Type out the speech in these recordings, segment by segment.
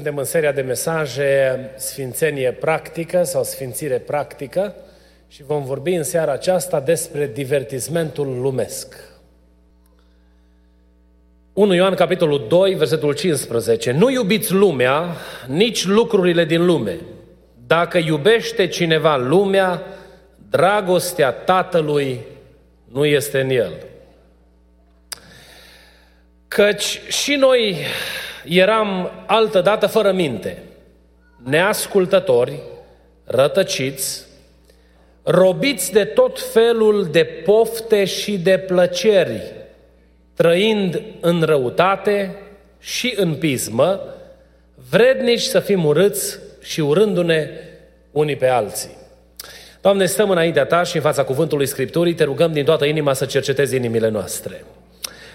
Suntem în seria de mesaje Sfințenie practică sau Sfințire practică și vom vorbi în seara aceasta despre divertismentul lumesc. 1 Ioan, capitolul 2, versetul 15. Nu iubiți lumea, nici lucrurile din lume. Dacă iubește cineva lumea, dragostea Tatălui nu este în el. Căci și noi eram altădată fără minte, neascultători, rătăciți, robiți de tot felul de pofte și de plăceri, trăind în răutate și în pismă, vrednici să fim urâți și urându-ne unii pe alții. Doamne, stăm înaintea Ta și în fața cuvântului Scripturii, te rugăm din toată inima să cercetezi inimile noastre.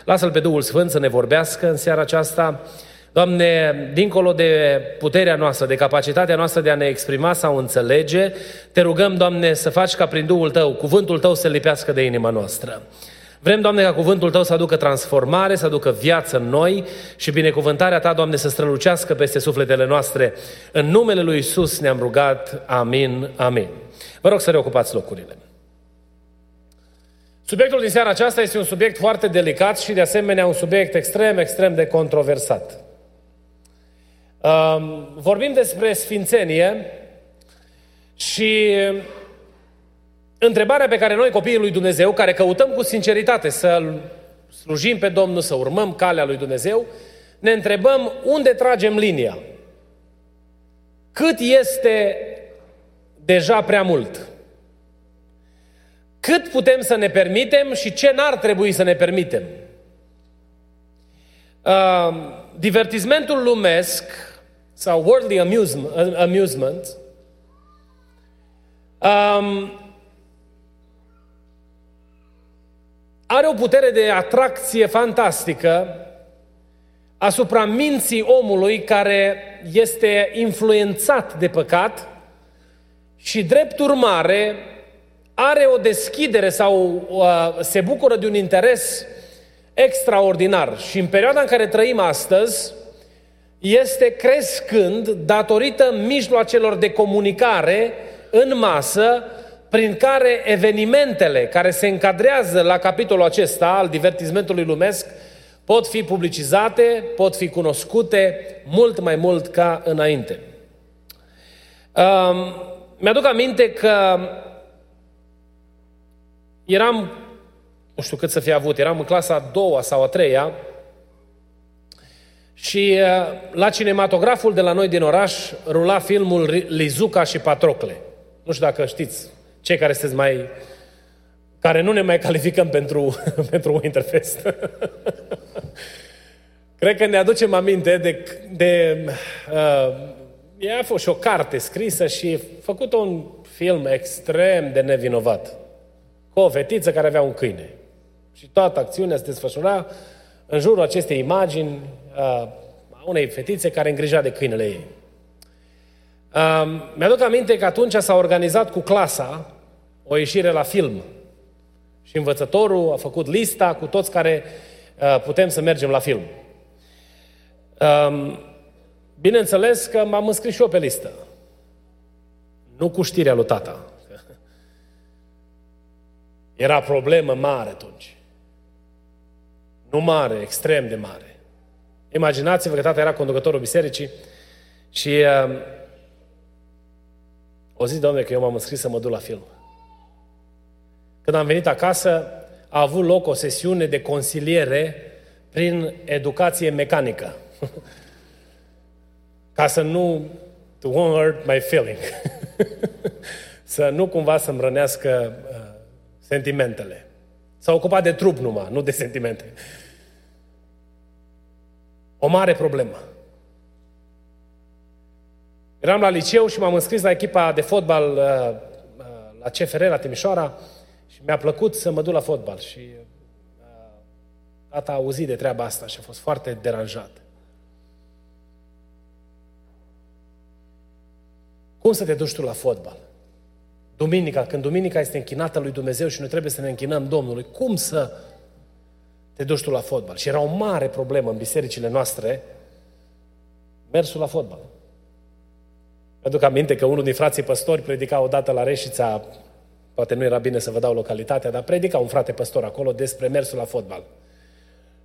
Lasă-L pe Duhul Sfânt să ne vorbească în seara aceasta, Doamne, dincolo de puterea noastră, de capacitatea noastră de a ne exprima sau înțelege, te rugăm, Doamne, să faci ca prin Duhul Tău, cuvântul Tău să lipească de inima noastră. Vrem, Doamne, ca cuvântul Tău să aducă transformare, să aducă viață în noi și binecuvântarea Ta, Doamne, să strălucească peste sufletele noastre. În numele Lui Isus ne-am rugat. Amin, amin. Vă rog să reocupați locurile. Subiectul din seara aceasta este un subiect foarte delicat și, de asemenea, un subiect extrem, extrem de controversat. Um, vorbim despre sfințenie și întrebarea pe care noi, copiii lui Dumnezeu, care căutăm cu sinceritate să slujim pe Domnul, să urmăm calea lui Dumnezeu, ne întrebăm unde tragem linia. Cât este deja prea mult? Cât putem să ne permitem și ce n-ar trebui să ne permitem? Uh, divertismentul lumesc sau worldly amusement, amusement um, are o putere de atracție fantastică asupra minții omului care este influențat de păcat și drept urmare are o deschidere sau uh, se bucură de un interes extraordinar. Și în perioada în care trăim astăzi, este crescând datorită mijloacelor de comunicare în masă prin care evenimentele care se încadrează la capitolul acesta al divertismentului lumesc pot fi publicizate, pot fi cunoscute mult mai mult ca înainte. Um, mi-aduc aminte că eram, nu știu cât să fie avut, eram în clasa a doua sau a treia, și uh, la cinematograful de la noi din oraș rula filmul Lizuca și Patrocle. Nu știu dacă știți, cei care sunteți mai... care nu ne mai calificăm pentru, pentru Winterfest. Cred că ne aducem aminte de... de uh, ea a fost și o carte scrisă și făcut un film extrem de nevinovat. Cu o fetiță care avea un câine. Și toată acțiunea se desfășura în jurul acestei imagini uh, unei fetițe care îngrija de câinele ei. Uh, mi-aduc aminte că atunci s-a organizat cu clasa o ieșire la film. Și învățătorul a făcut lista cu toți care uh, putem să mergem la film. Uh, bineînțeles că m-am înscris și eu pe listă. Nu cu știrea lui tata. Era problemă mare atunci. Nu mare, extrem de mare. Imaginați-vă că tata era conducătorul bisericii și uh, o zi, domnule, că eu m-am înscris să mă duc la film. Când am venit acasă, a avut loc o sesiune de consiliere prin educație mecanică. Ca să nu to won't hurt my feeling. să nu cumva să-mi rănească uh, sentimentele. S-a ocupat de trup numai, nu de sentimente. O mare problemă. Eram la liceu și m-am înscris la echipa de fotbal uh, uh, la CFR, la Timișoara, și mi-a plăcut să mă duc la fotbal. Și uh, tata a auzit de treaba asta și a fost foarte deranjat. Cum să te duci tu la fotbal? Duminica, când duminica este închinată lui Dumnezeu și noi trebuie să ne închinăm Domnului, cum să te duci tu la fotbal? Și era o mare problemă în bisericile noastre mersul la fotbal. Aduc aminte că unul din frații păstori predica odată la Reșița, poate nu era bine să vă dau localitatea, dar predica un frate păstor acolo despre mersul la fotbal.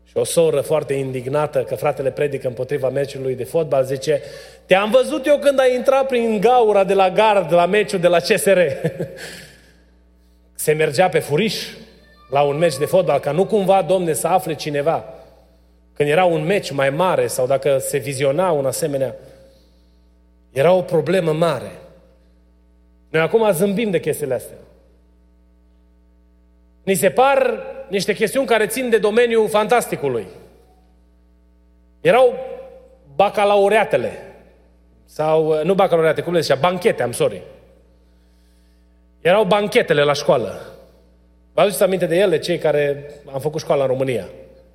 Și o soră foarte indignată că fratele predică împotriva meciului de fotbal zice Te-am văzut eu când ai intrat prin gaura de la gard la meciul de la CSR. Se mergea pe furiș la un meci de fotbal, ca nu cumva, domne, să afle cineva când era un meci mai mare sau dacă se viziona un asemenea, era o problemă mare. Noi acum zâmbim de chestiile astea. Ni se par niște chestiuni care țin de domeniul fantasticului. Erau bacalaureatele. Sau, nu bacalaureate, cum le zicea, banchete, am sorry. Erau banchetele la școală. Vă aduceți aminte de ele, cei care am făcut școala în România.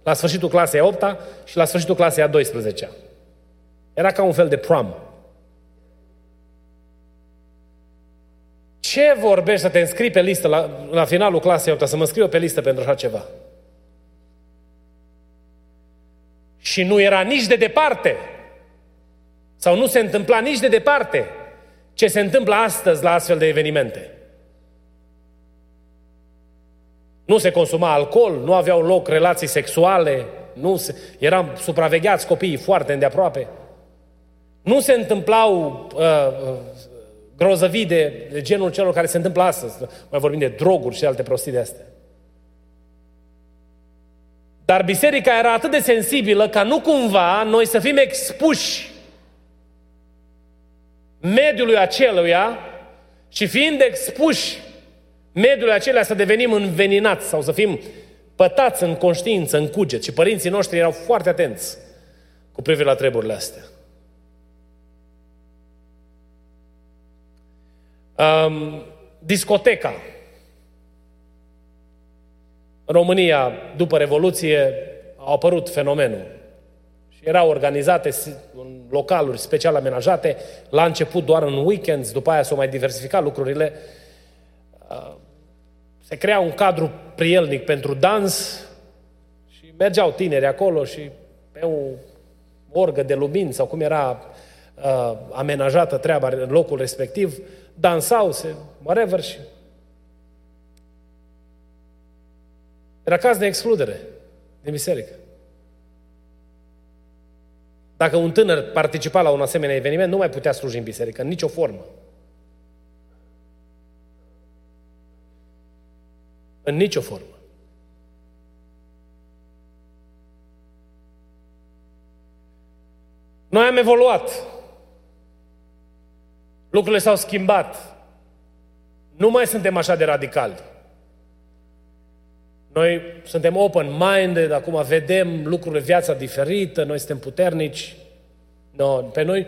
La sfârșitul clasei a 8 și la sfârșitul clasei a 12 Era ca un fel de prom. Ce vorbești să te înscrii pe listă la, la finalul clasei 8 să mă scriu pe listă pentru așa ceva? Și nu era nici de departe, sau nu se întâmpla nici de departe, ce se întâmplă astăzi la astfel de evenimente. Nu se consuma alcool, nu aveau loc relații sexuale, nu se, eram supravegheați copiii foarte îndeaproape. Nu se întâmplau uh, uh, grozăvii de, de genul celor care se întâmplă astăzi. Mai vorbim de droguri și alte prostii de astea. Dar biserica era atât de sensibilă ca nu cumva noi să fim expuși mediului aceluia și fiind expuși mediul acelea să devenim înveninați sau să fim pătați în conștiință, în cuget. Și părinții noștri erau foarte atenți cu privire la treburile astea. Um, discoteca. În România, după Revoluție, a apărut fenomenul. Și erau organizate în localuri special amenajate, la început doar în weekends, după aia s-au mai diversificat lucrurile. Uh, se crea un cadru prielnic pentru dans și mergeau tineri acolo și pe o orgă de lumini sau cum era uh, amenajată treaba în locul respectiv, dansau, se, whatever și era caz de excludere din biserică. Dacă un tânăr participa la un asemenea eveniment, nu mai putea sluji în biserică, în nicio formă. În nicio formă. Noi am evoluat. Lucrurile s-au schimbat. Nu mai suntem așa de radicali. Noi suntem open-minded, acum vedem lucrurile, viața diferită, noi suntem puternici. No, pe noi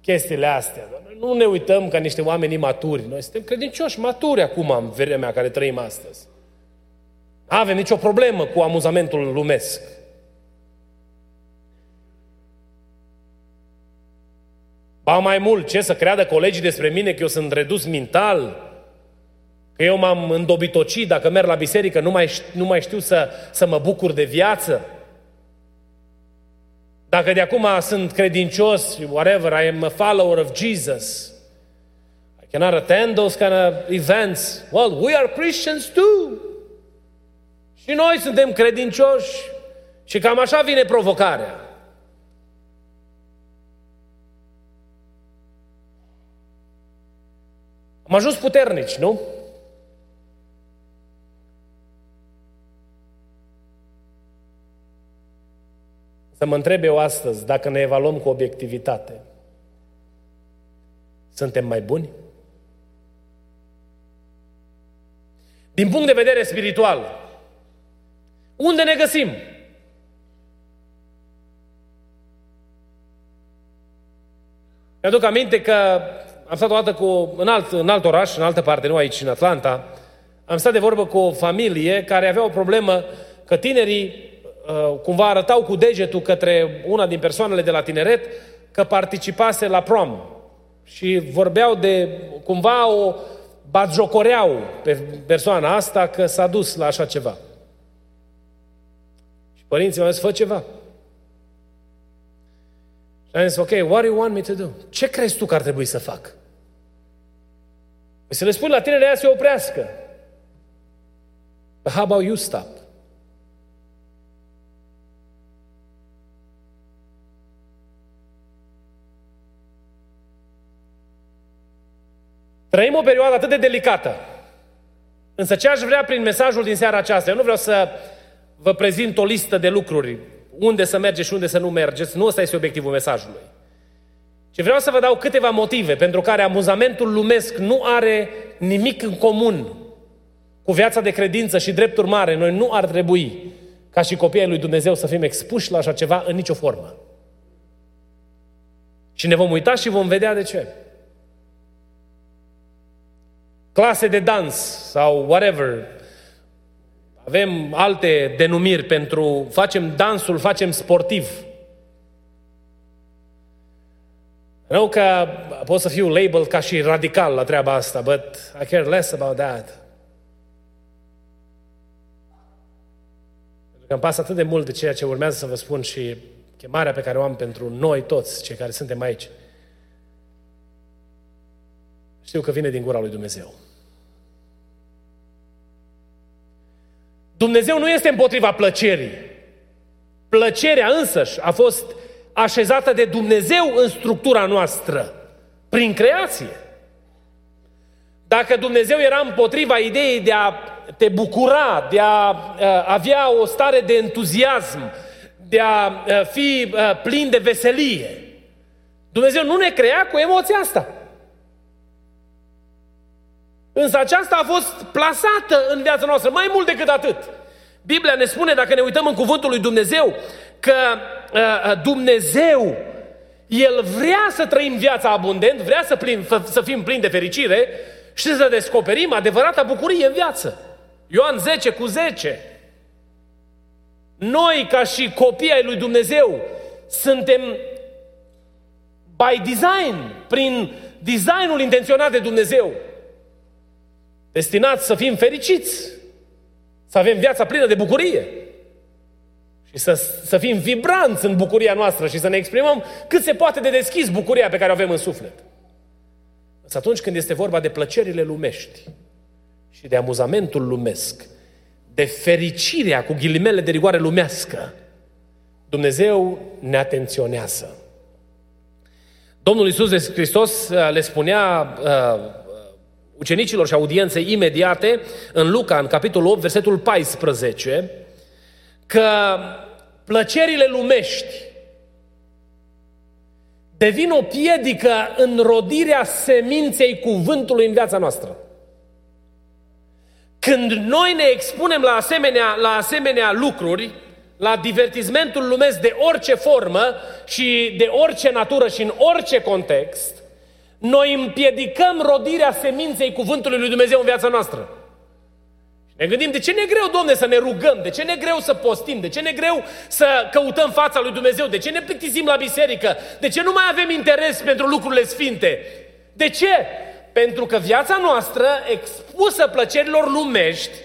chestiile astea. Noi nu ne uităm ca niște oameni imaturi. Noi suntem credincioși, maturi acum în vremea care trăim astăzi. Nu avem nicio problemă cu amuzamentul lumesc. Ba mai mult, ce să creadă colegii despre mine că eu sunt redus mental, că eu m-am îndobitocit, dacă merg la biserică, nu mai, nu mai știu să, să mă bucur de viață. Dacă de acum sunt credincios, whatever, I am a follower of Jesus, I cannot attend those kind of events. Well, we are Christians too. Și noi suntem credincioși și cam așa vine provocarea. Am ajuns puternici, nu? Să mă întreb eu astăzi, dacă ne evaluăm cu obiectivitate, suntem mai buni? Din punct de vedere spiritual, unde ne găsim? Mi-aduc aminte că am stat o dată cu, în, alt, în alt oraș, în altă parte, nu aici, în Atlanta, am stat de vorbă cu o familie care avea o problemă că tinerii uh, cumva arătau cu degetul către una din persoanele de la tineret că participase la prom. Și vorbeau de, cumva o batjocoreau pe persoana asta că s-a dus la așa ceva. Și părinții mi-au zis, fă ceva. Și am zis, ok, what do you want me to do? Ce crezi tu că ar trebui să fac? Păi să le spun la tine aia să se oprească. But how about you stop? Trăim o perioadă atât de delicată. Însă ce aș vrea prin mesajul din seara aceasta, eu nu vreau să vă prezint o listă de lucruri, unde să mergeți și unde să nu mergeți, nu ăsta este obiectivul mesajului. Și vreau să vă dau câteva motive pentru care amuzamentul lumesc nu are nimic în comun cu viața de credință și drept urmare, noi nu ar trebui ca și copiii lui Dumnezeu să fim expuși la așa ceva în nicio formă. Și ne vom uita și vom vedea de ce. Clase de dans sau whatever. Avem alte denumiri pentru facem dansul, facem sportiv. Nu că pot să fiu label ca și radical la treaba asta, but I care less about that. Pentru că îmi pasă atât de mult de ceea ce urmează să vă spun și chemarea pe care o am pentru noi toți, cei care suntem aici. Știu că vine din gura lui Dumnezeu. Dumnezeu nu este împotriva plăcerii. Plăcerea însăși a fost așezată de Dumnezeu în structura noastră, prin creație. Dacă Dumnezeu era împotriva ideii de a te bucura, de a avea o stare de entuziasm, de a fi plin de veselie, Dumnezeu nu ne crea cu emoția asta. Însă aceasta a fost plasată în viața noastră, mai mult decât atât. Biblia ne spune, dacă ne uităm în cuvântul lui Dumnezeu, că uh, uh, Dumnezeu, El vrea să trăim viața abundent, vrea să, plin, să fim plini de fericire și să descoperim adevărata bucurie în viață. Ioan 10 cu 10. Noi, ca și copii ai lui Dumnezeu, suntem by design, prin designul intenționat de Dumnezeu, destinați să fim fericiți, să avem viața plină de bucurie și să, să fim vibranți în bucuria noastră și să ne exprimăm cât se poate de deschis bucuria pe care o avem în suflet. Însă atunci când este vorba de plăcerile lumești și de amuzamentul lumesc, de fericirea cu ghilimele de rigoare lumească, Dumnezeu ne atenționează. Domnul Iisus Hristos uh, le spunea uh, ucenicilor și audienței imediate, în Luca, în capitolul 8, versetul 14, că plăcerile lumești devin o piedică în rodirea seminței cuvântului în viața noastră. Când noi ne expunem la asemenea, la asemenea lucruri, la divertismentul lumesc de orice formă și de orice natură și în orice context, noi împiedicăm rodirea seminței cuvântului lui Dumnezeu în viața noastră. Ne gândim, de ce ne greu, Domne, să ne rugăm? De ce ne greu să postim? De ce ne greu să căutăm fața lui Dumnezeu? De ce ne plictisim la biserică? De ce nu mai avem interes pentru lucrurile sfinte? De ce? Pentru că viața noastră, expusă plăcerilor lumești,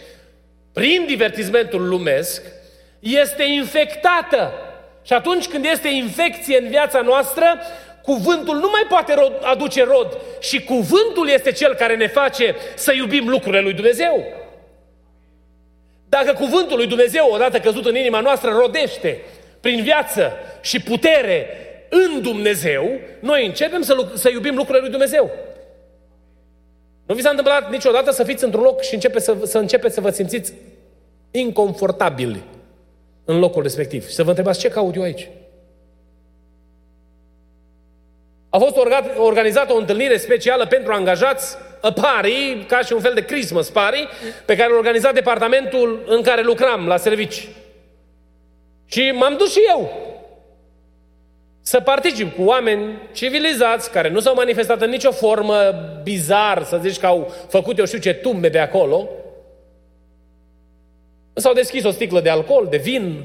prin divertismentul lumesc, este infectată. Și atunci când este infecție în viața noastră, cuvântul nu mai poate rod, aduce rod și cuvântul este cel care ne face să iubim lucrurile lui Dumnezeu. Dacă cuvântul lui Dumnezeu, odată căzut în inima noastră, rodește prin viață și putere în Dumnezeu, noi începem să, să iubim lucrurile lui Dumnezeu. Nu vi s-a întâmplat niciodată să fiți într-un loc și începe să, să începeți să vă simțiți inconfortabili în locul respectiv și să vă întrebați ce caut eu aici? A fost organizată o întâlnire specială pentru angajați, a party, ca și un fel de Christmas party, pe care l-a organizat departamentul în care lucram la servici. Și m-am dus și eu. să particip cu oameni civilizați care nu s-au manifestat în nicio formă bizar, să zici că au făcut eu știu ce tumbe pe acolo. S-au deschis o sticlă de alcool, de vin,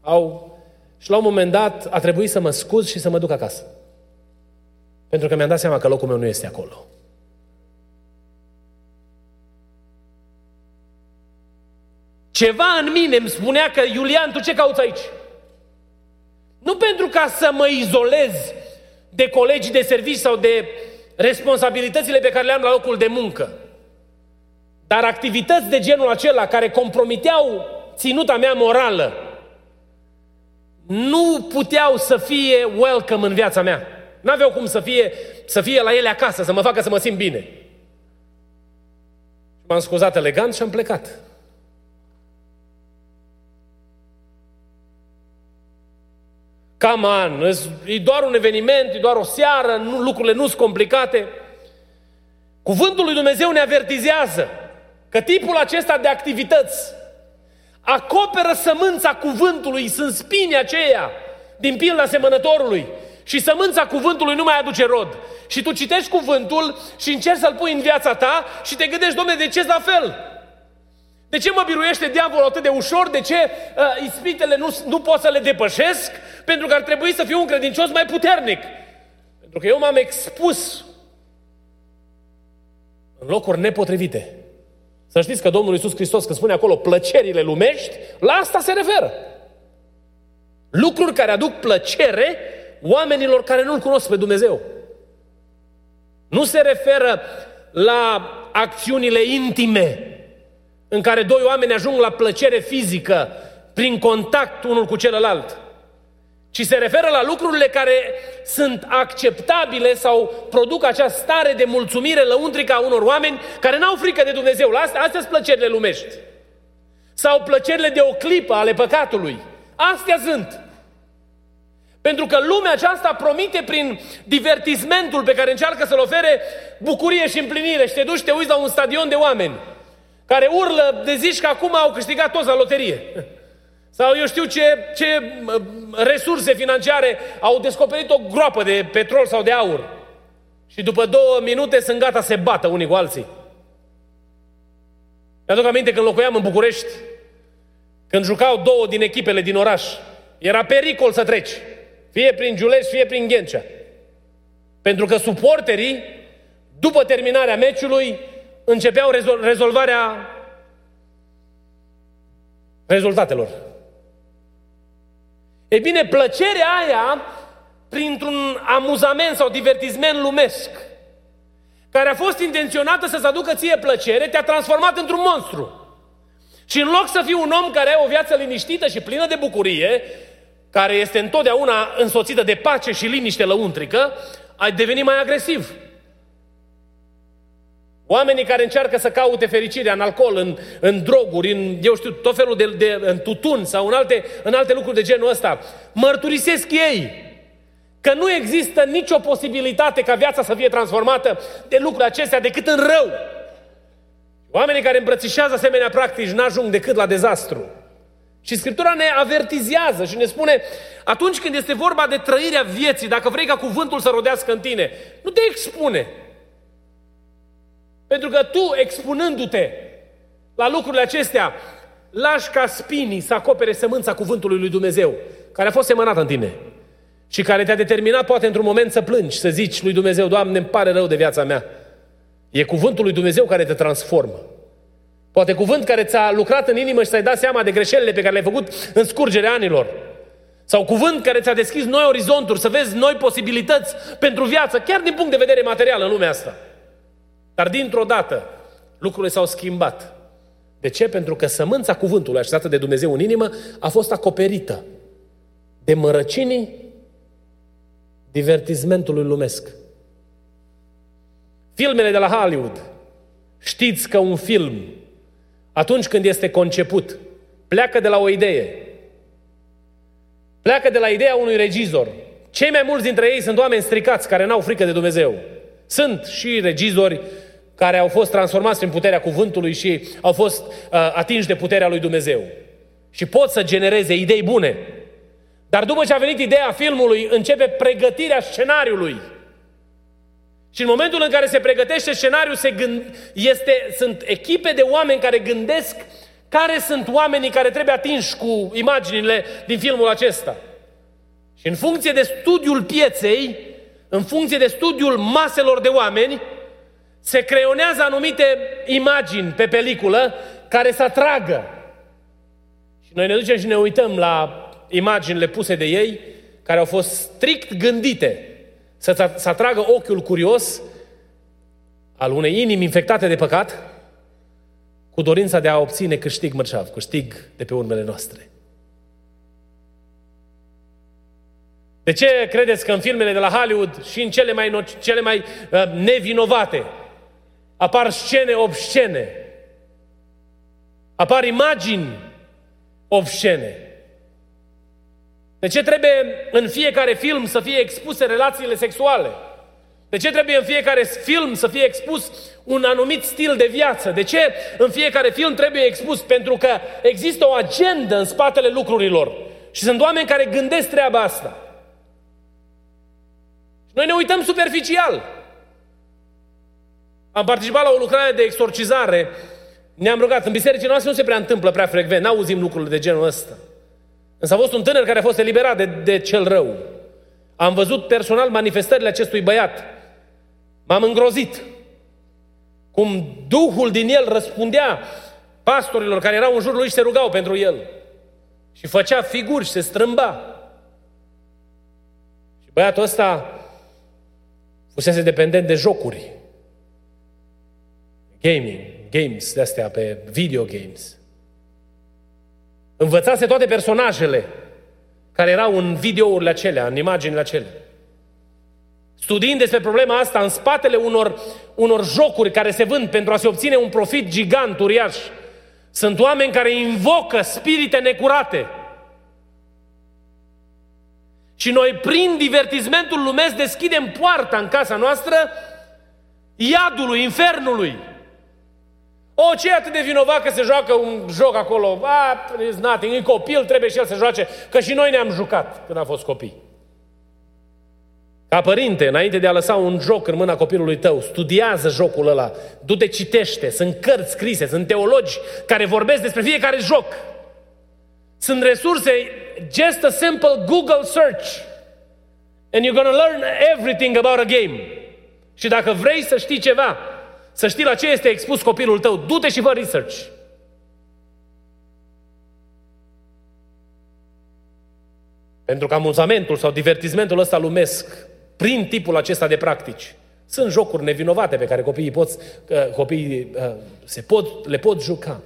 au... Și la un moment dat a trebuit să mă scuz și să mă duc acasă. Pentru că mi-am dat seama că locul meu nu este acolo. Ceva în mine îmi spunea că, Iulian, tu ce cauți aici? Nu pentru ca să mă izolez de colegii de servici sau de responsabilitățile pe care le am la locul de muncă. Dar activități de genul acela care compromiteau ținuta mea morală nu puteau să fie welcome în viața mea. N-aveau cum să fie, să fie la ele acasă, să mă facă să mă simt bine. M-am scuzat elegant și am plecat. Cam an, e doar un eveniment, e doar o seară, nu, lucrurile nu sunt complicate. Cuvântul lui Dumnezeu ne avertizează că tipul acesta de activități acoperă sămânța cuvântului, sunt spini aceia din pilda semănătorului. Și sămânța cuvântului nu mai aduce rod. Și tu citești cuvântul și încerci să-l pui în viața ta și te gândești, domne, de ce la fel? De ce mă biruiește diavolul atât de ușor? De ce uh, ispitele nu, nu pot să le depășesc? Pentru că ar trebui să fiu un credincios mai puternic. Pentru că eu m-am expus în locuri nepotrivite. Să știți că Domnul Iisus Hristos, când spune acolo plăcerile lumești, la asta se referă. Lucruri care aduc plăcere oamenilor care nu-L cunosc pe Dumnezeu. Nu se referă la acțiunile intime în care doi oameni ajung la plăcere fizică prin contact unul cu celălalt, ci se referă la lucrurile care sunt acceptabile sau produc acea stare de mulțumire lăuntrică a unor oameni care n-au frică de Dumnezeu. La astea, astea sunt plăcerile lumești. Sau plăcerile de o clipă ale păcatului. Astea sunt. Pentru că lumea aceasta promite prin divertismentul pe care încearcă să-l ofere bucurie și împlinire. Și te duci, te uiți la un stadion de oameni care urlă de zici că acum au câștigat toți la loterie. Sau eu știu ce, ce resurse financiare au descoperit o groapă de petrol sau de aur. Și după două minute sunt gata să se bată unii cu alții. Mi-aduc aminte când locuiam în București, când jucau două din echipele din oraș, era pericol să treci. Fie prin Giulești, fie prin Ghencea. Pentru că suporterii, după terminarea meciului, începeau rezol- rezolvarea rezultatelor. E bine, plăcerea aia, printr-un amuzament sau divertisment lumesc, care a fost intenționată să-ți aducă ție plăcere, te-a transformat într-un monstru. Și în loc să fii un om care are o viață liniștită și plină de bucurie, care este întotdeauna însoțită de pace și liniște lăuntrică, ai devenit mai agresiv. Oamenii care încearcă să caute fericirea în alcool, în, în droguri, în, eu știu, tot felul de, de în tutun sau în alte, în alte lucruri de genul ăsta, mărturisesc ei că nu există nicio posibilitate ca viața să fie transformată de lucruri acestea decât în rău. Oamenii care îmbrățișează asemenea practici n-ajung decât la dezastru. Și Scriptura ne avertizează și ne spune, atunci când este vorba de trăirea vieții, dacă vrei ca cuvântul să rodească în tine, nu te expune. Pentru că tu, expunându-te la lucrurile acestea, lași ca spinii să acopere sămânța cuvântului lui Dumnezeu, care a fost semănată în tine și care te-a determinat poate într-un moment să plângi, să zici lui Dumnezeu, Doamne, îmi pare rău de viața mea. E cuvântul lui Dumnezeu care te transformă. Poate cuvânt care ți-a lucrat în inimă și ți-ai dat seama de greșelile pe care le-ai făcut în scurgerea anilor. Sau cuvânt care ți-a deschis noi orizonturi, să vezi noi posibilități pentru viață, chiar din punct de vedere material în lumea asta. Dar dintr-o dată lucrurile s-au schimbat. De ce? Pentru că sămânța cuvântului așezată de Dumnezeu în inimă a fost acoperită de mărăcinii divertismentului lumesc. Filmele de la Hollywood. Știți că un film, atunci când este conceput, pleacă de la o idee. Pleacă de la ideea unui regizor. Cei mai mulți dintre ei sunt oameni stricați care n-au frică de Dumnezeu. Sunt și regizori care au fost transformați prin puterea cuvântului și au fost uh, atinși de puterea lui Dumnezeu. Și pot să genereze idei bune. Dar după ce a venit ideea filmului, începe pregătirea scenariului. Și în momentul în care se pregătește scenariul, se gând, este, sunt echipe de oameni care gândesc care sunt oamenii care trebuie atinși cu imaginile din filmul acesta. Și în funcție de studiul pieței, în funcție de studiul maselor de oameni, se creionează anumite imagini pe peliculă care să atragă. Și noi ne ducem și ne uităm la imaginile puse de ei, care au fost strict gândite să, să atragă ochiul curios al unei inimi infectate de păcat, cu dorința de a obține câștig mărșav, câștig de pe urmele noastre. De ce credeți că în filmele de la Hollywood și în cele mai, cele mai uh, nevinovate apar scene obscene? Apar imagini obscene. De ce trebuie în fiecare film să fie expuse relațiile sexuale? De ce trebuie în fiecare film să fie expus un anumit stil de viață? De ce în fiecare film trebuie expus? Pentru că există o agendă în spatele lucrurilor. Și sunt oameni care gândesc treaba asta. Și noi ne uităm superficial. Am participat la o lucrare de exorcizare. Ne-am rugat. În bisericii noastre nu se prea întâmplă prea frecvent. N-auzim lucrurile de genul ăsta. Însă a fost un tânăr care a fost eliberat de, de cel rău. Am văzut personal manifestările acestui băiat. M-am îngrozit. Cum Duhul din el răspundea pastorilor care erau în jurul lui și se rugau pentru el. Și făcea figuri și se strâmba. Și băiatul ăsta fusese dependent de jocuri. Gaming, games de astea pe video games. Învățase toate personajele care erau în videourile acelea, în imaginile acelea. Studiind despre problema asta în spatele unor, unor jocuri care se vând pentru a se obține un profit gigant, uriaș, sunt oameni care invocă spirite necurate. Și noi, prin divertismentul lumesc, deschidem poarta în casa noastră iadului, infernului. O, ce e atât de vinovat că se joacă un joc acolo? Ah, it's nothing, e copil, trebuie și el să joace. Că și noi ne-am jucat când am fost copii. Ca părinte, înainte de a lăsa un joc în mâna copilului tău, studiază jocul ăla, du-te citește, sunt cărți scrise, sunt teologi care vorbesc despre fiecare joc. Sunt resurse, just a simple Google search and you're gonna learn everything about a game. Și dacă vrei să știi ceva, să știi la ce este expus copilul tău. Du-te și fă research. Pentru că amuzamentul sau divertismentul ăsta lumesc, prin tipul acesta de practici, sunt jocuri nevinovate pe care copiii, pot, uh, copiii uh, se pot, le pot juca.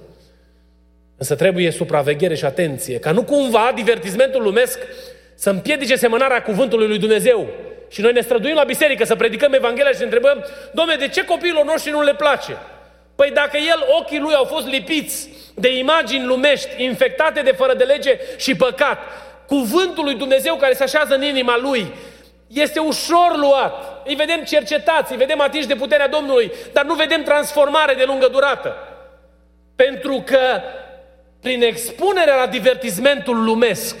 Însă trebuie supraveghere și atenție, ca nu cumva divertismentul lumesc să împiedice semănarea cuvântului lui Dumnezeu și noi ne străduim la biserică să predicăm Evanghelia și ne întrebăm, domne, de ce copiilor noștri nu le place? Păi dacă el, ochii lui au fost lipiți de imagini lumești, infectate de fără de lege și păcat, cuvântul lui Dumnezeu care se așează în inima lui, este ușor luat. Îi vedem cercetați, îi vedem atinși de puterea Domnului, dar nu vedem transformare de lungă durată. Pentru că prin expunerea la divertismentul lumesc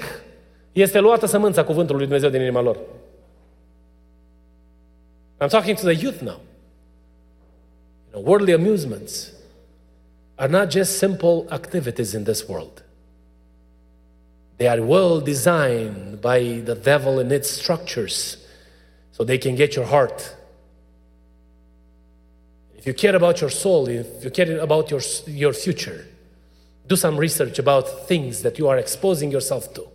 este luată sămânța cuvântului lui Dumnezeu din inima lor. I'm talking to the youth now. You know, worldly amusements are not just simple activities in this world. They are well designed by the devil in its structures so they can get your heart. If you care about your soul, if you care about your, your future, do some research about things that you are exposing yourself to.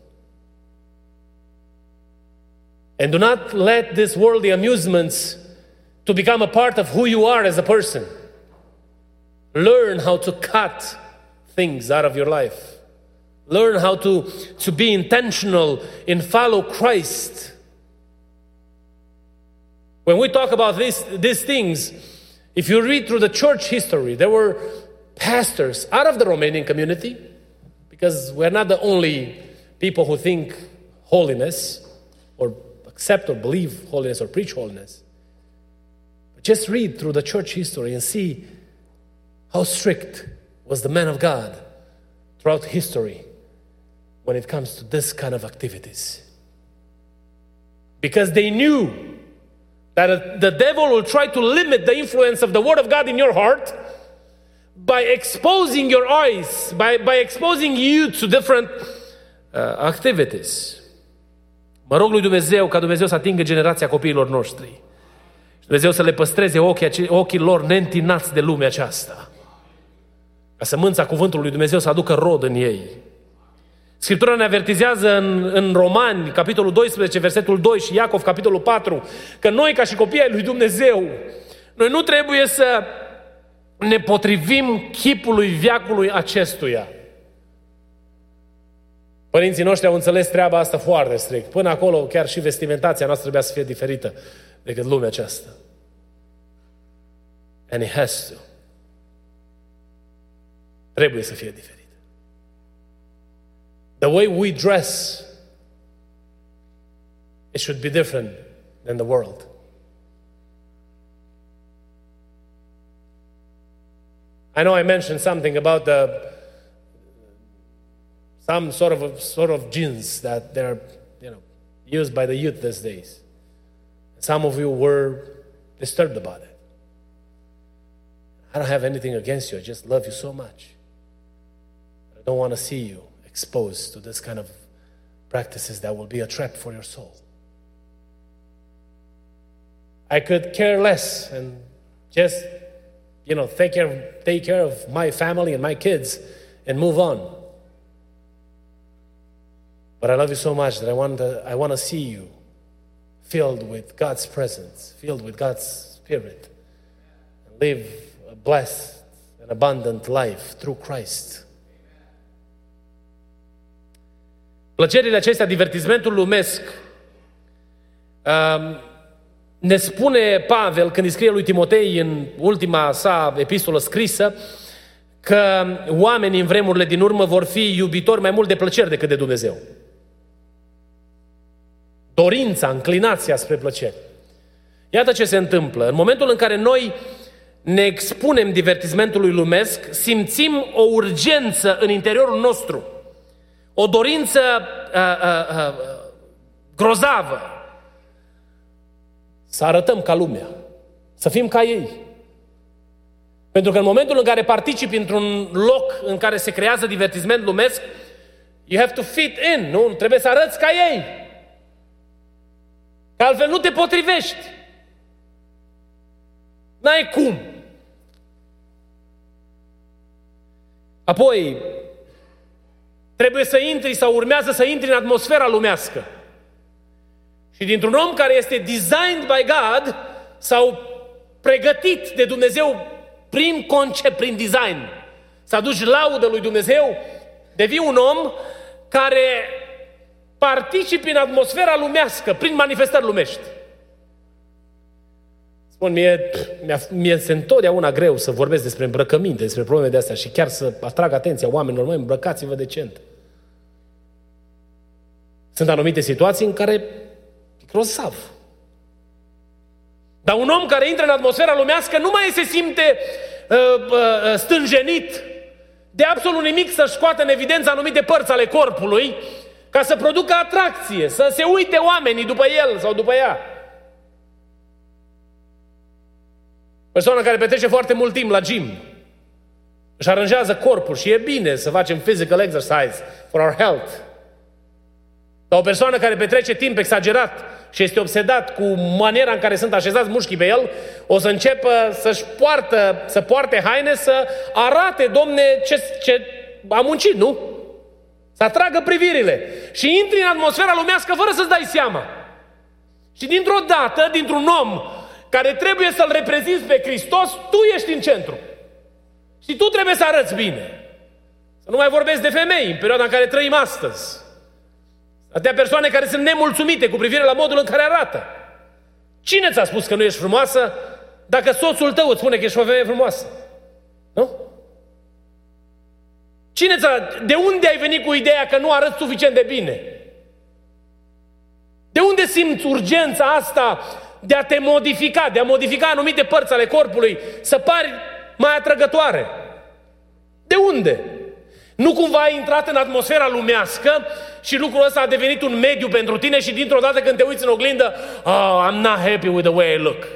And do not let these worldly amusements to become a part of who you are as a person. Learn how to cut things out of your life. Learn how to, to be intentional in follow Christ. When we talk about this, these things, if you read through the church history, there were pastors out of the Romanian community, because we're not the only people who think holiness or accept or believe holiness or preach holiness. But just read through the church history and see how strict was the man of God throughout history when it comes to this kind of activities. Because they knew that the devil will try to limit the influence of the Word of God in your heart by exposing your eyes, by, by exposing you to different uh, activities. Mă rog lui Dumnezeu ca Dumnezeu să atingă generația copiilor noștri. Și Dumnezeu să le păstreze ochii, ochii lor neîntinați de lumea aceasta. Ca sămânța cuvântului lui Dumnezeu să aducă rod în ei. Scriptura ne avertizează în, în Romani, capitolul 12, versetul 2 și Iacov, capitolul 4, că noi, ca și copii ai lui Dumnezeu, noi nu trebuie să ne potrivim chipului viacului acestuia. Părinții noștri au înțeles treaba asta foarte strict. Până acolo, chiar și vestimentația noastră trebuia să fie diferită decât lumea aceasta. And it has to. Trebuie să fie diferit. The way we dress, it should be different than the world. I know I mentioned something about the some sort of sort of jeans that they're you know used by the youth these days. Some of you were disturbed about it. I don't have anything against you. I just love you so much. I don't want to see you exposed to this kind of practices that will be a trap for your soul. I could care less and just, you know, take care, take care of my family and my kids and move on. But I love you so much that I want to, I want to see you filled with God's presence, filled with God's Spirit, and live a blessed and abundant life through Christ. Plăcerile acestea, divertismentul lumesc, um, ne spune Pavel când îi scrie lui Timotei în ultima sa epistolă scrisă că oamenii în vremurile din urmă vor fi iubitori mai mult de plăceri decât de Dumnezeu. Dorința, înclinația spre plăceri. Iată ce se întâmplă. În momentul în care noi ne expunem divertismentului lumesc, simțim o urgență în interiorul nostru – o dorință uh, uh, uh, grozavă să arătăm ca lumea, să fim ca ei. Pentru că în momentul în care participi într-un loc în care se creează divertisment lumesc, you have to fit in, nu? Trebuie să arăți ca ei. Că altfel nu te potrivești. N-ai cum. Apoi, trebuie să intri sau urmează să intri în atmosfera lumească. Și dintr-un om care este designed by God sau pregătit de Dumnezeu prin concept, prin design, să aduci laudă lui Dumnezeu, devii un om care participi în atmosfera lumească, prin manifestări lumești. Spun, mie, mie, mie se întotdeauna greu să vorbesc despre îmbrăcăminte, despre probleme de astea și chiar să atrag atenția oamenilor, măi, îmbrăcați-vă decent. Sunt anumite situații în care e grozav. Dar un om care intră în atmosfera lumească nu mai se simte uh, uh, stânjenit de absolut nimic să-și scoată în evidență anumite părți ale corpului ca să producă atracție, să se uite oamenii după el sau după ea. Persoana care petrece foarte mult timp la gym, își aranjează corpul și e bine să facem physical exercise for our health. Dar o persoană care petrece timp exagerat și este obsedat cu maniera în care sunt așezați mușchii pe el, o să înceapă să-și poartă, să poarte haine, să arate, domne, ce, ce a muncit, nu? Să atragă privirile. Și intri în atmosfera lumească fără să-ți dai seama. Și dintr-o dată, dintr-un om care trebuie să-L reprezinți pe Hristos, tu ești în centru. Și tu trebuie să arăți bine. Să nu mai vorbesc de femei în perioada în care trăim astăzi. Atâtea persoane care sunt nemulțumite cu privire la modul în care arată. Cine ți-a spus că nu ești frumoasă dacă soțul tău îți spune că ești o femeie frumoasă? Nu? Cine ți-a... De unde ai venit cu ideea că nu arăți suficient de bine? De unde simți urgența asta de a te modifica, de a modifica anumite părți ale corpului, să pari mai atrăgătoare? De unde? Nu cumva ai intrat în atmosfera lumească și lucrul ăsta a devenit un mediu pentru tine și dintr-o dată când te uiți în oglindă, oh, I'm not happy with the way I look.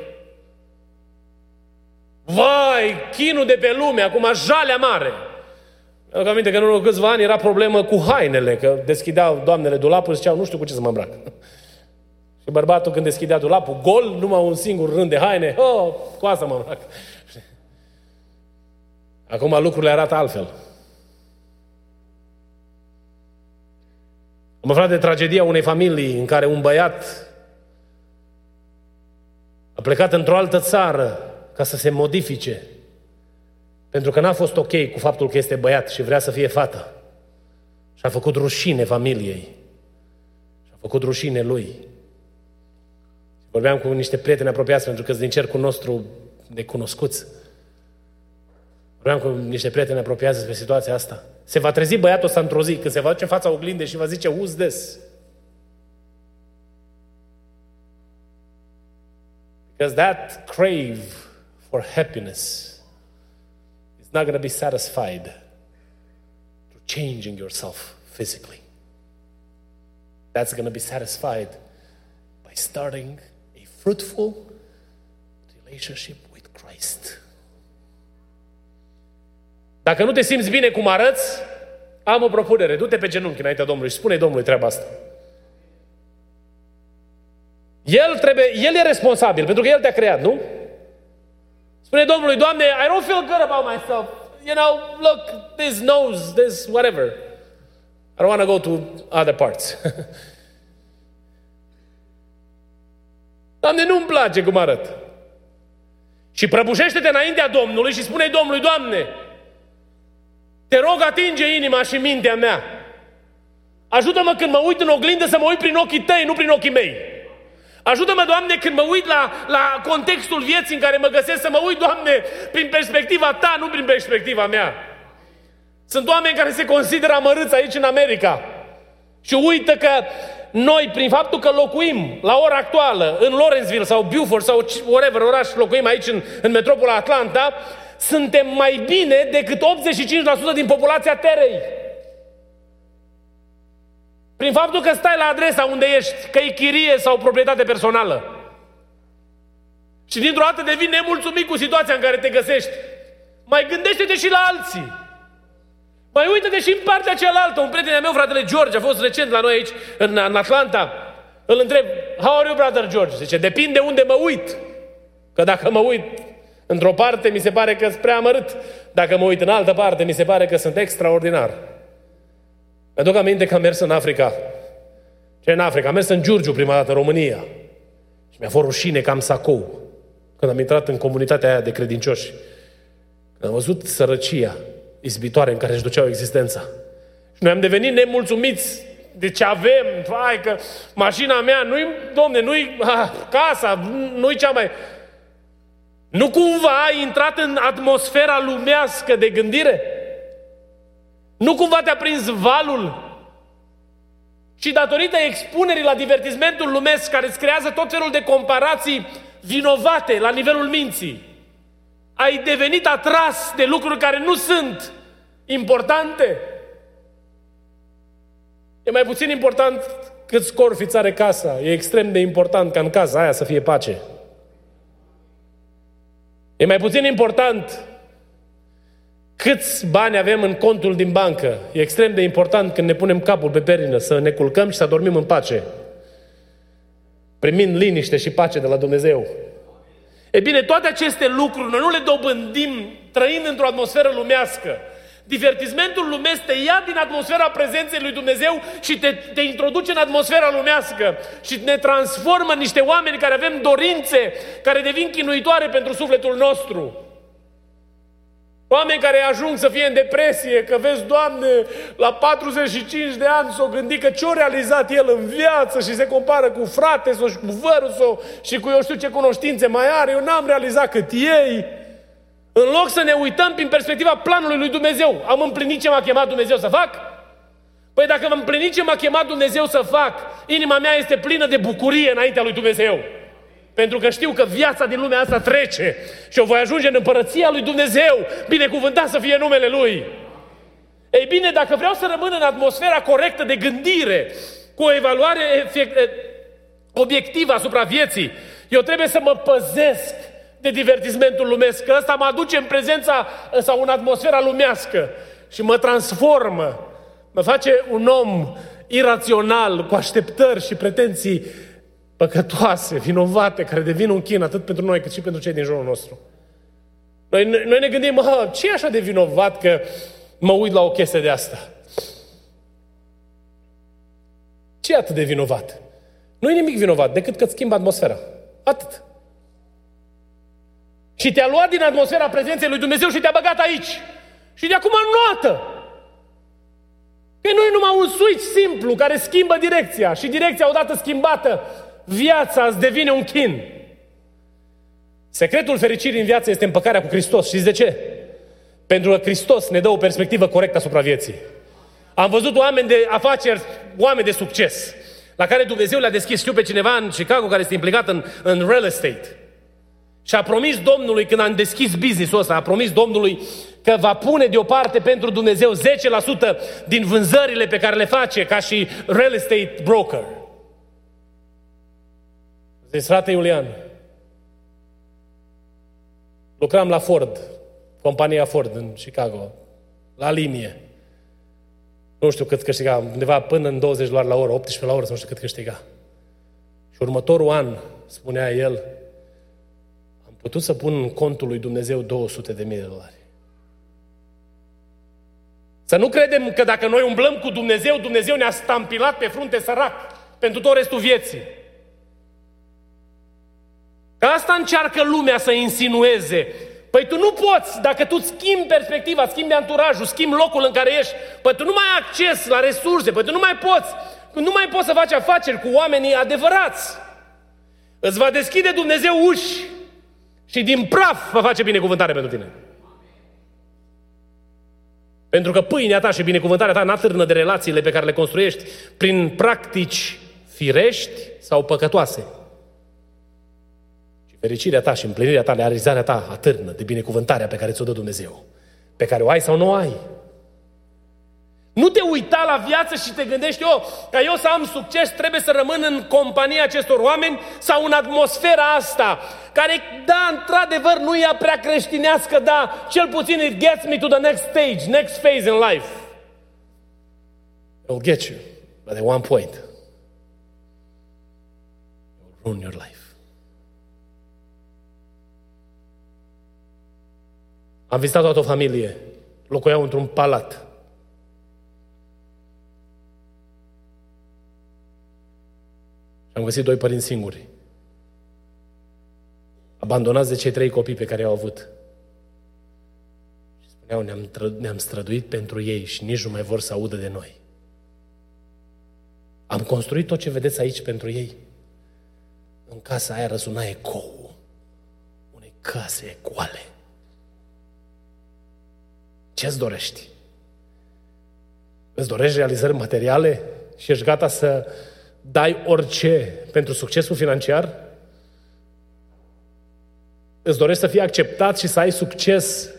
Vai, chinul de pe lume, acum jalea mare. Am aminte că în urmă câțiva ani era problemă cu hainele, că deschideau doamnele dulapul și ziceau, nu știu cu ce să mă îmbrac. Și bărbatul când deschidea dulapul, gol, numai un singur rând de haine, oh, cu asta mă îmbrac. Acum lucrurile arată altfel. Am aflat de tragedia unei familii în care un băiat a plecat într-o altă țară ca să se modifice pentru că n-a fost ok cu faptul că este băiat și vrea să fie fată. Și a făcut rușine familiei. Și a făcut rușine lui. Vorbeam cu niște prieteni apropiați, pentru că din cercul nostru necunoscuți. Vorbeam cu niște prieteni apropiați despre situația asta. Se va trezi băiatul ăsta într-o zi, când se va duce în fața oglindei și va zice, who's this? Because that crave for happiness is not going to be satisfied through changing yourself physically. That's going to be satisfied by starting a fruitful relationship with Christ. Dacă nu te simți bine cum arăți, am o propunere. Du-te pe genunchi înaintea Domnului și spune Domnului treaba asta. El, trebuie, el e responsabil, pentru că El te-a creat, nu? Spune Domnului, Doamne, I don't feel good about myself. You know, look, this nose, this whatever. I don't want to go to other parts. Doamne, nu-mi place cum arăt. Și prăbușește-te înaintea Domnului și spune Domnului, Doamne, te rog atinge inima și mintea mea. Ajută-mă când mă uit în oglindă să mă uit prin ochii tăi, nu prin ochii mei. Ajută-mă, Doamne, când mă uit la, la contextul vieții în care mă găsesc, să mă uit, Doamne, prin perspectiva Ta, nu prin perspectiva mea. Sunt oameni care se consideră amărâți aici în America și uită că noi, prin faptul că locuim la ora actuală în Lawrenceville sau Beaufort sau whatever oraș locuim aici în, în metropola Atlanta, suntem mai bine decât 85% din populația Terei. Prin faptul că stai la adresa unde ești, că e chirie sau proprietate personală. Și dintr-o dată devii nemulțumit cu situația în care te găsești. Mai gândește-te și la alții. Mai uită-te și în partea cealaltă. Un prieten meu, fratele George, a fost recent la noi aici, în, în Atlanta. Îl întreb, how are you, brother George? Zice, depinde unde mă uit. Că dacă mă uit într-o parte, mi se pare că sunt prea amărât. Dacă mă uit în altă parte, mi se pare că sunt extraordinar. Mi-aduc aminte că am mers în Africa. Ce în Africa? Am mers în Giurgiu prima dată, în România. Și mi-a fost rușine că am sacou. Când am intrat în comunitatea aia de credincioși. Când am văzut sărăcia izbitoare în care își duceau existența. Și noi am devenit nemulțumiți de ce avem, vai că mașina mea nu-i, domne, nu-i ah, casa, nu-i cea mai... Nu cumva ai intrat în atmosfera lumească de gândire? Nu cumva te-a prins valul? Și datorită expunerii la divertismentul lumesc care îți creează tot felul de comparații vinovate la nivelul minții, ai devenit atras de lucruri care nu sunt importante. E mai puțin important cât scorfiți are casa. E extrem de important ca în casa aia să fie pace. E mai puțin important câți bani avem în contul din bancă. E extrem de important când ne punem capul pe perină să ne culcăm și să dormim în pace. Primind liniște și pace de la Dumnezeu. E bine, toate aceste lucruri noi nu le dobândim trăind într-o atmosferă lumească. Divertismentul lumesc te ia din atmosfera prezenței lui Dumnezeu și te, te introduce în atmosfera lumească și ne transformă în niște oameni care avem dorințe, care devin chinuitoare pentru sufletul nostru. Oameni care ajung să fie în depresie, că vezi, Doamne, la 45 de ani s-o gândit că ce-a realizat el în viață și se compară cu frate sau și cu vărul sau și cu eu știu ce cunoștințe mai are, eu n-am realizat cât ei. În loc să ne uităm prin perspectiva planului lui Dumnezeu, am împlinit ce m-a chemat Dumnezeu să fac? Păi dacă am împlinit ce m-a chemat Dumnezeu să fac, inima mea este plină de bucurie înaintea lui Dumnezeu. Pentru că știu că viața din lumea asta trece și o voi ajunge în împărăția lui Dumnezeu, binecuvântat să fie numele Lui. Ei bine, dacă vreau să rămân în atmosfera corectă de gândire, cu o evaluare obiectivă asupra vieții, eu trebuie să mă păzesc de divertismentul lumesc, că ăsta mă aduce în prezența sau în atmosfera lumească și mă transformă, mă face un om irațional, cu așteptări și pretenții păcătoase, vinovate, care devin un chin atât pentru noi cât și pentru cei din jurul nostru. Noi, noi ne gândim, mă, ce e așa de vinovat că mă uit la o chestie de asta? Ce e atât de vinovat? Nu e nimic vinovat, decât că îți schimbă atmosfera. Atât. Și te-a luat din atmosfera prezenței lui Dumnezeu și te-a băgat aici. Și de acum noată. Că nu e numai un switch simplu care schimbă direcția și direcția odată schimbată, viața îți devine un chin. Secretul fericirii în viață este împăcarea cu Hristos. Știți de ce? Pentru că Hristos ne dă o perspectivă corectă asupra vieții. Am văzut oameni de afaceri, oameni de succes, la care Dumnezeu le-a deschis. Știu pe cineva în Chicago care este implicat în, în real estate. Și a promis Domnului, când am deschis business-ul ăsta, a promis Domnului că va pune deoparte pentru Dumnezeu 10% din vânzările pe care le face ca și real estate broker. Zice, frate Iulian, lucram la Ford, compania Ford în Chicago, la linie. Nu știu cât câștiga, undeva până în 20 dolari la oră, 18 la oră, nu știu cât câștiga. Și următorul an, spunea el, am putut să pun în contul lui Dumnezeu 200 de mii de dolari. Să nu credem că dacă noi umblăm cu Dumnezeu, Dumnezeu ne-a stampilat pe frunte sărac pentru tot restul vieții. Că asta încearcă lumea să insinueze. Păi tu nu poți, dacă tu schimbi perspectiva, schimbi anturajul, schimbi locul în care ești, păi tu nu mai ai acces la resurse, păi tu nu mai poți, nu mai poți să faci afaceri cu oamenii adevărați. Îți va deschide Dumnezeu uși și din praf va face binecuvântare pentru tine. Pentru că pâinea ta și binecuvântarea ta n-atârnă de relațiile pe care le construiești prin practici firești sau păcătoase. Și fericirea ta și împlinirea ta, realizarea ta atârnă de binecuvântarea pe care ți-o dă Dumnezeu. Pe care o ai sau nu o ai. Nu te uita la viață și te gândești, eu, ca eu să am succes, trebuie să rămân în compania acestor oameni sau în atmosfera asta, care, da, într-adevăr, nu e prea creștinească, da, cel puțin it gets me to the next stage, next phase in life. It will get you, but at one point, it will ruin your life. Am vizitat toată o familie, locuiau într-un palat. Și am găsit doi părinți singuri. Abandonați de cei trei copii pe care i-au avut. Și spuneau, ne-am, ne-am străduit pentru ei și nici nu mai vor să audă de noi. Am construit tot ce vedeți aici pentru ei. În casa aia răsuna ecou unei case goale. Ce-ți dorești? Îți dorești realizări materiale și ești gata să dai orice pentru succesul financiar? Îți dorești să fii acceptat și să ai succes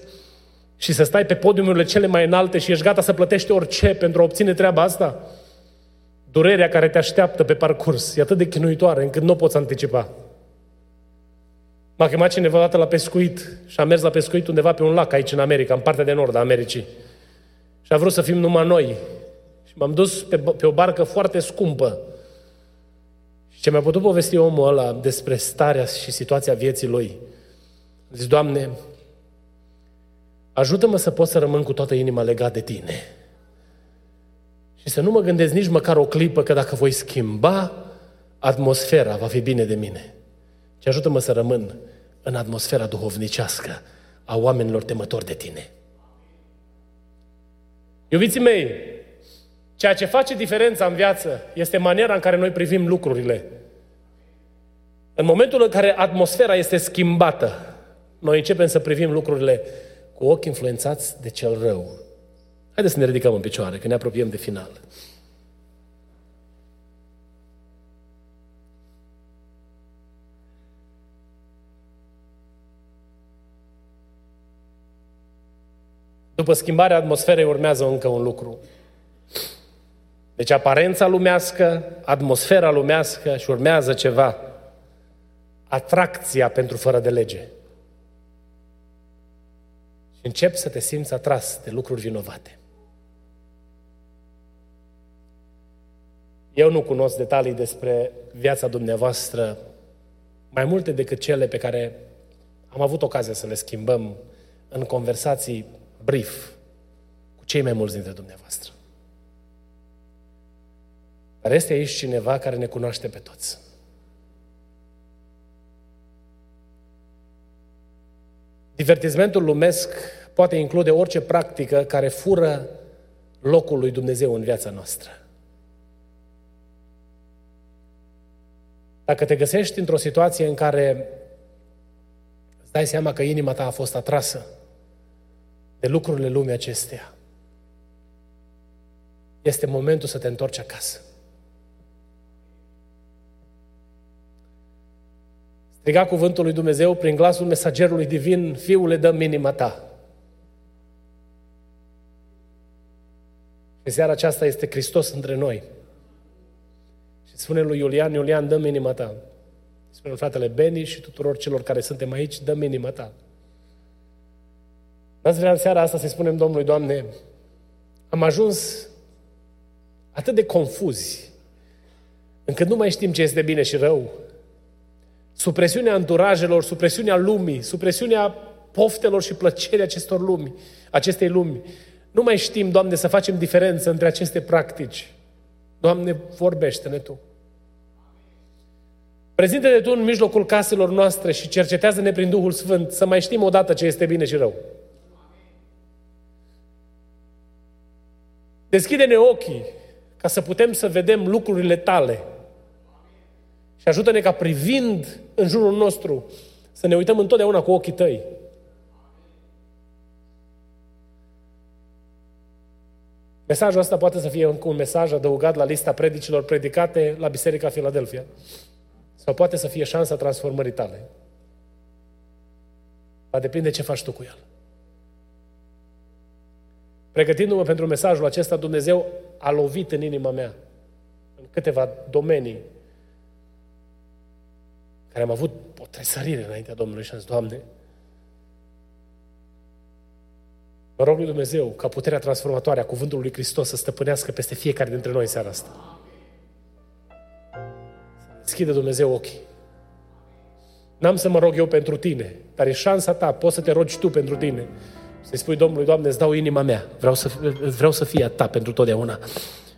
și să stai pe podiumurile cele mai înalte și ești gata să plătești orice pentru a obține treaba asta? Durerea care te așteaptă pe parcurs e atât de chinuitoare încât nu o poți anticipa. M-a chemat cineva dată la pescuit și am mers la pescuit undeva pe un lac aici în America, în partea de nord a Americii. Și a vrut să fim numai noi. Și m-am dus pe, pe o barcă foarte scumpă ce mi-a putut povesti omul ăla despre starea și situația vieții lui. Zic, Doamne, ajută-mă să pot să rămân cu toată inima legat de Tine. Și să nu mă gândesc nici măcar o clipă că dacă voi schimba atmosfera, va fi bine de mine. Și ajută-mă să rămân în atmosfera duhovnicească a oamenilor temători de Tine. Iubiții mei, Ceea ce face diferența în viață este maniera în care noi privim lucrurile. În momentul în care atmosfera este schimbată, noi începem să privim lucrurile cu ochi influențați de cel rău. Haideți să ne ridicăm în picioare, că ne apropiem de final. După schimbarea atmosferei urmează încă un lucru. Deci aparența lumească, atmosfera lumească și urmează ceva. Atracția pentru fără de lege. Și începi să te simți atras de lucruri vinovate. Eu nu cunosc detalii despre viața dumneavoastră mai multe decât cele pe care am avut ocazia să le schimbăm în conversații brief cu cei mai mulți dintre dumneavoastră. Dar este aici cineva care ne cunoaște pe toți. Divertismentul lumesc poate include orice practică care fură locul lui Dumnezeu în viața noastră. Dacă te găsești într-o situație în care îți dai seama că inima ta a fost atrasă de lucrurile lumii acesteia, este momentul să te întorci acasă. Striga cuvântul lui Dumnezeu prin glasul mesagerului divin, Fiule, dă minima ta. Și seara aceasta este Hristos între noi. Și spune lui Iulian, Iulian, dă minima ta. Spune fratele Beni și tuturor celor care suntem aici, dă minima ta. N-ați vrea în seara asta să spunem Domnului, Doamne, am ajuns atât de confuzi, încât nu mai știm ce este bine și rău. Supresiunea anturajelor, supresiunea lumii, supresiunea poftelor și plăcerii acestor lumi, acestei lumi. Nu mai știm, Doamne, să facem diferență între aceste practici. Doamne, vorbește-ne Tu. Prezintă-te Tu în mijlocul caselor noastre și cercetează-ne prin Duhul Sfânt să mai știm odată ce este bine și rău. Deschide-ne ochii ca să putem să vedem lucrurile Tale. Și ajută-ne ca privind în jurul nostru să ne uităm întotdeauna cu ochii Tăi. Mesajul ăsta poate să fie încă un mesaj adăugat la lista predicilor predicate la Biserica Filadelfia. Sau poate să fie șansa transformării tale. Va depinde ce faci tu cu el. Pregătindu-mă pentru mesajul acesta, Dumnezeu a lovit în inima mea în câteva domenii care am avut o tresărire înaintea Domnului și am zis, Doamne, Mă rog lui Dumnezeu ca puterea transformatoare a cuvântului lui Hristos să stăpânească peste fiecare dintre noi în seara asta. Deschide Dumnezeu ochii. N-am să mă rog eu pentru tine, dar e șansa ta, poți să te rogi tu pentru tine. Să-i spui Domnului, Doamne, îți dau inima mea, vreau să, vreau să fie a ta pentru totdeauna.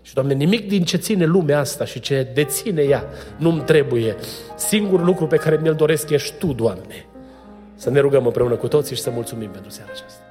Și, Doamne, nimic din ce ține lumea asta și ce deține ea nu-mi trebuie. Singurul lucru pe care mi-l doresc ești Tu, Doamne. Să ne rugăm împreună cu toții și să mulțumim pentru seara aceasta.